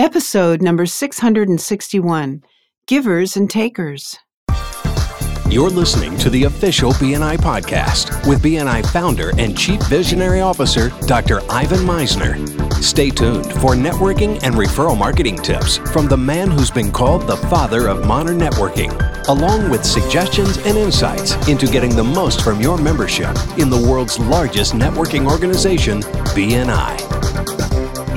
Episode number 661 Givers and Takers. You're listening to the official BNI podcast with BNI founder and chief visionary officer, Dr. Ivan Misner. Stay tuned for networking and referral marketing tips from the man who's been called the father of modern networking, along with suggestions and insights into getting the most from your membership in the world's largest networking organization, BNI.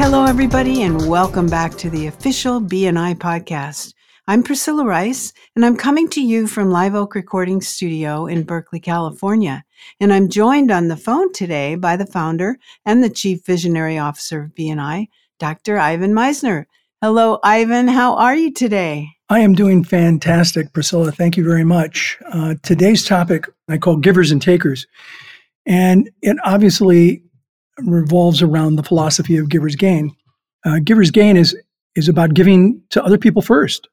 Hello, everybody, and welcome back to the official BNI podcast. I'm Priscilla Rice, and I'm coming to you from Live Oak Recording Studio in Berkeley, California. And I'm joined on the phone today by the founder and the Chief Visionary Officer of BNI, Dr. Ivan Misner. Hello, Ivan. How are you today? I am doing fantastic, Priscilla. Thank you very much. Uh, today's topic I call givers and takers. And it obviously revolves around the philosophy of giver's gain. Uh, giver's gain is is about giving to other people first.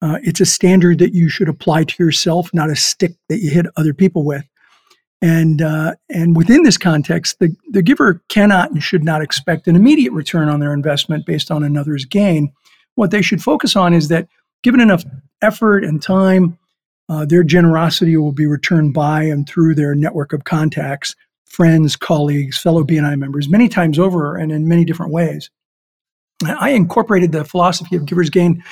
Uh, it's a standard that you should apply to yourself, not a stick that you hit other people with. And uh, and within this context, the, the giver cannot and should not expect an immediate return on their investment based on another's gain. What they should focus on is that given enough effort and time, uh, their generosity will be returned by and through their network of contacts friends, colleagues, fellow BNI members many times over and in many different ways. I incorporated the philosophy of giver's gain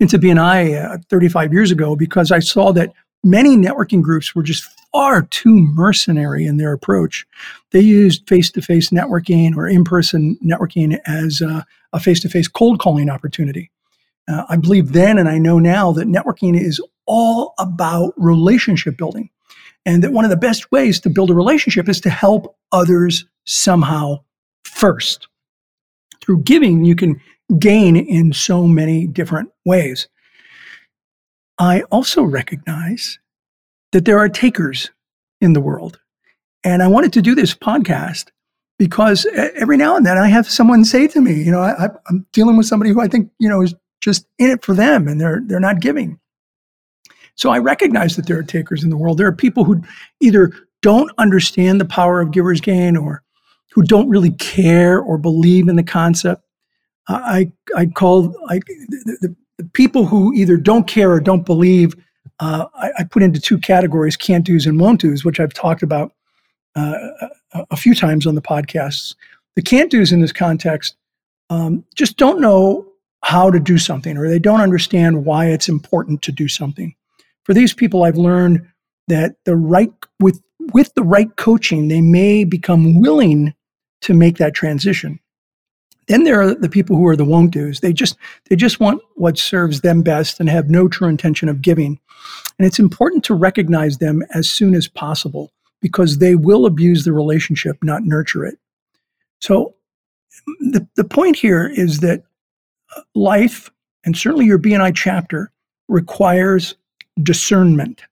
into BNI uh, 35 years ago because I saw that many networking groups were just far too mercenary in their approach. They used face to face networking or in person networking as a face to face cold calling opportunity. Uh, I believe then and I know now that networking is all about relationship building and that one of the best ways to build a relationship is to help others somehow first. Through giving, you can gain in so many different ways. I also recognize that there are takers in the world. And I wanted to do this podcast because every now and then I have someone say to me, you know, I, am dealing with somebody who I think, you know, is just in it for them and they're, they're not giving. So I recognize that there are takers in the world. There are people who either don't understand the power of giver's gain or who don't really care or believe in the concept. I, I call I, the, the, people who either don't care or don't believe, uh, I, I, put into two categories, can't do's and won't do's, which I've talked about uh, a, a, few times on the podcasts. The can't do's in this context um, just don't know how to do something or they don't understand why it's important to do something for these people, I've learned that the right with with the right coaching, they may become willing to make that transition. Then there are the people who are the won't do's. They just they just want what serves them best and have no true intention of giving. And it's important to recognize them as soon as possible because they will abuse the relationship, not nurture it. So the, the point here is that uh, life, and certainly your BNI chapter, requires discernment.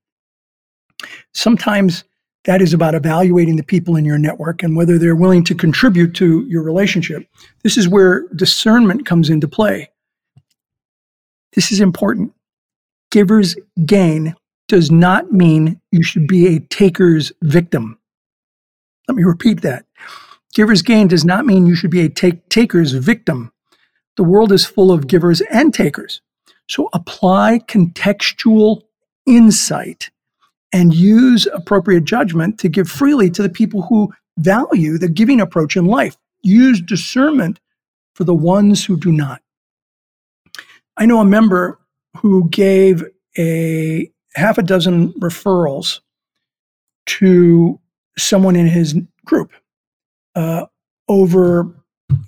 Sometimes that is about evaluating the people in your network and whether they're willing to contribute to your relationship. This is where discernment comes into play. This is important. Giver's gain does not mean you should be a taker's victim. Let me repeat that. Giver's gain does not mean you should be a take, taker's victim. The world is full of givers and takers. So apply contextual insight and use appropriate judgment to give freely to the people who value the giving approach in life. Use discernment for the ones who do not. I know a member who gave a half a dozen referrals to someone in his group uh, over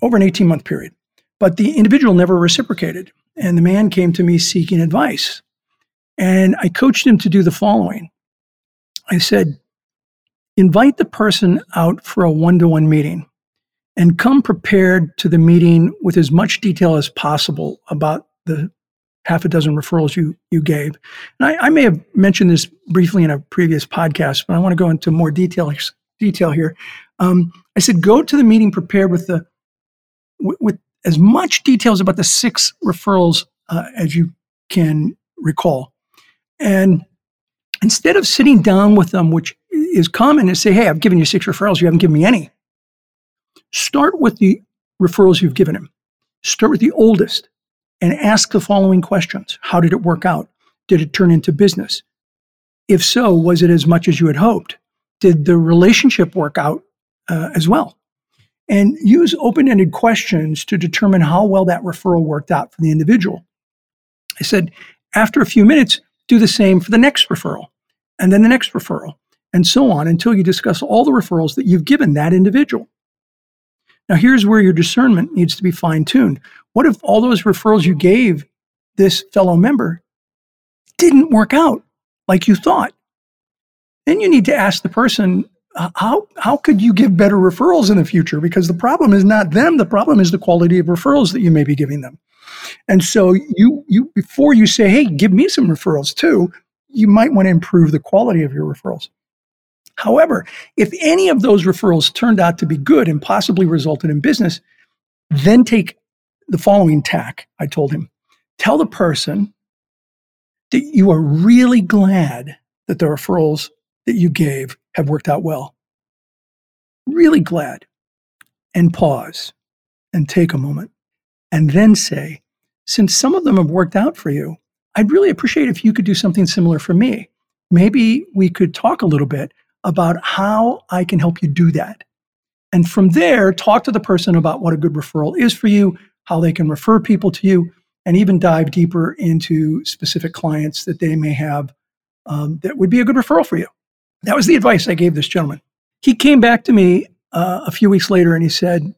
over an 18 month period but the individual never reciprocated and the man came to me seeking advice and I coached him to do the following I said, invite the person out for a one to one meeting and come prepared to the meeting with as much detail as possible about the half a dozen referrals you, you gave. And I, I may have mentioned this briefly in a previous podcast, but I want to go into more detail, detail here. Um, I said, go to the meeting prepared with the with, with as much details about the six referrals uh, as you can recall. And instead of sitting down with them, which is common, and say, hey, I've given you six referrals, you haven't given me any. Start with the referrals you've given him. Start with the oldest. and ask the following questions How did it work out? Did it turn into business? If so, was it as much as you had hoped? Did the relationship work out uh, as well? And use open ended questions to determine how well that referral worked out for the individual. I said, after a few minutes, do the same for the next referral, and then the next referral, and so on until you discuss all the referrals that you've given that individual. Now, here's where your discernment needs to be fine tuned. What if all those referrals you gave this fellow member didn't work out like you thought? Then you need to ask the person, uh, how, how could you give better referrals in the future? Because the problem is not them, the problem is the quality of referrals that you may be giving them. And so you you before you say, hey, give me some referrals too, you might want to improve the quality of your referrals. However, if any of those referrals turned out to be good and possibly resulted in business, then take the following tack. I told him tell the person that you are really glad that the referrals that you gave have worked out well. Really glad. And pause and take a moment and then say, since some of them have worked out for you, I'd really appreciate if you could do something similar for me. Maybe we could talk a little bit about how I can help you do that. And from there, talk to the person about what a good referral is for you, how they can refer people to you, and even dive deeper into specific clients that they may have um, that would be a good referral for you. That was the advice I gave this gentleman. He came back to me uh, a few weeks later and he said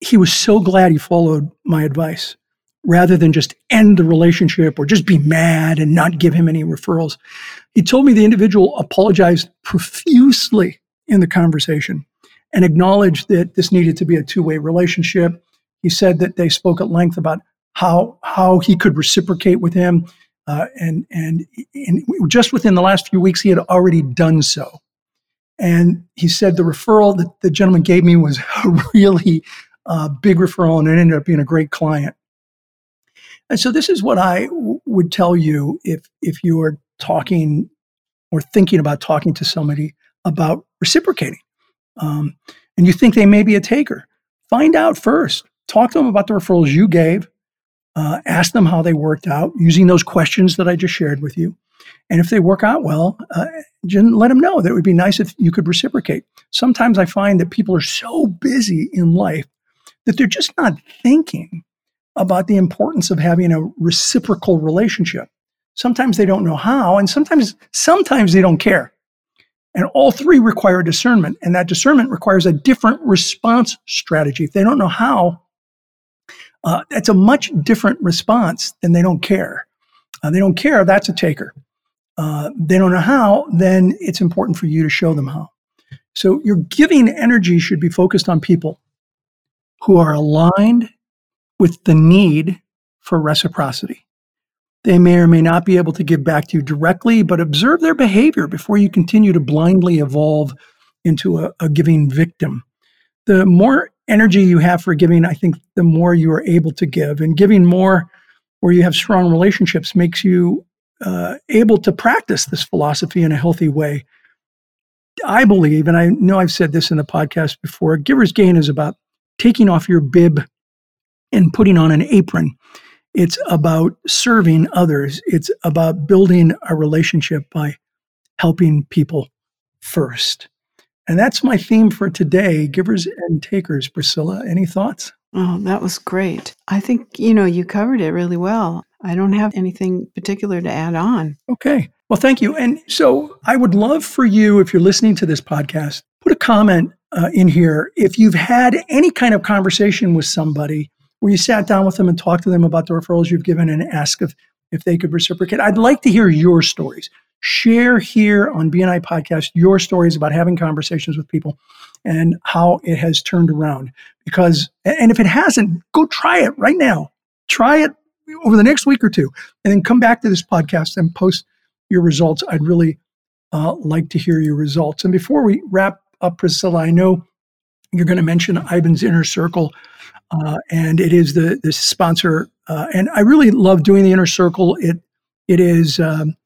he was so glad he followed my advice rather than just end the relationship or just be mad and not give him any referrals. He told me the individual apologized profusely in the conversation and acknowledged that this needed to be a two way relationship. He said that they spoke at length about how, how he could reciprocate with him. Uh, and, and, and just within the last few weeks, he had already done so. And he said the referral that the gentleman gave me was a really uh, big referral and it ended up being a great client. And so this is what I w- would tell you if if you are talking or thinking about talking to somebody about reciprocating, um, and you think they may be a taker. Find out first. Talk to them about the referrals you gave. Uh, ask them how they worked out using those questions that I just shared with you. And if they work out well, uh, let them know that it would be nice if you could reciprocate. Sometimes I find that people are so busy in life that they're just not thinking about the importance of having a reciprocal relationship. Sometimes they don't know how, and sometimes sometimes they don't care. And all three require discernment, and that discernment requires a different response strategy. If they don't know how, uh, that's a much different response than they don't care. Uh, they don't care, that's a taker. Uh, they don't know how, then it's important for you to show them how. So your giving energy should be focused on people who are aligned with the need for reciprocity. They may or may not be able to give back to you directly, but observe their behavior before you continue to blindly evolve into a, a giving victim. The more energy you have for giving, I think the more you are able to give. And giving more where you have strong relationships makes you uh, able to practice this philosophy in a healthy way. I believe, and I know I've said this in the podcast before, giver's gain is about taking off your bib and putting on an apron. It's about serving others. It's about building a relationship by helping people first. And that's my theme for today givers and takers. Priscilla, any thoughts? Oh, that was great. I think, you know, you covered it really well. I don't have anything particular to add on. Okay. Well, thank you. And so I would love for you, if you're listening to this podcast, put a comment uh, in here. If you've had any kind of conversation with somebody where you sat down with them and talked to them about the referrals you've given and asked if, if they could reciprocate. I'd like to hear your stories. Share here on BNI Podcast your stories about having conversations with people and how it has turned around. Because, and if it hasn't, go try it right now. Try it over the next week or two, and then come back to this podcast and post your results. I'd really uh, like to hear your results. And before we wrap up, Priscilla, I know you're going to mention Ivan's Inner Circle uh, and it is the the sponsor. Uh, and I really love doing the inner circle. It it is um,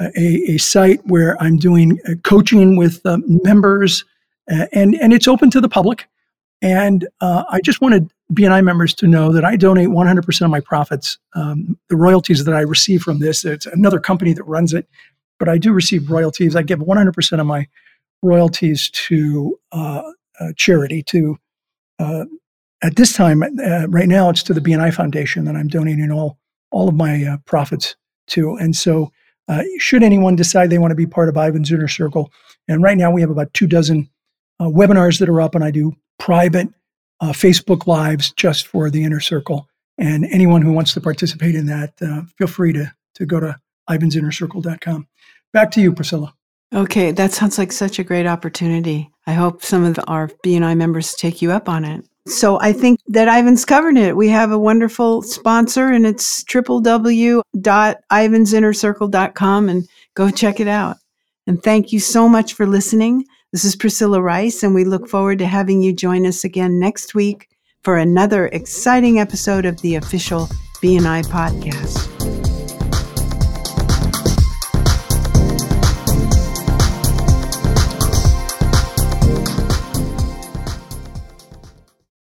a, a site where I'm doing uh, coaching with uh, members, uh, and and it's open to the public. And uh, I just wanted BNI members to know that I donate 100% of my profits, um, the royalties that I receive from this. It's another company that runs it, but I do receive royalties. I give 100% of my royalties to uh, charity. To uh, at this time, uh, right now, it's to the BNI Foundation that I'm donating all all of my uh, profits to. And so, should anyone decide they want to be part of Ivan's Inner Circle, and right now we have about two dozen webinars that are up, and I do private Facebook Lives just for the inner circle. And anyone who wants to participate in that, feel free to, to go to ivansinnercircle.com. Back to you, Priscilla. Okay, that sounds like such a great opportunity. I hope some of our BNI members take you up on it. So I think that Ivan's covered it. We have a wonderful sponsor, and it's www.ivansinnercircle.com, and go check it out. And thank you so much for listening. This is Priscilla Rice, and we look forward to having you join us again next week for another exciting episode of the official BNI podcast.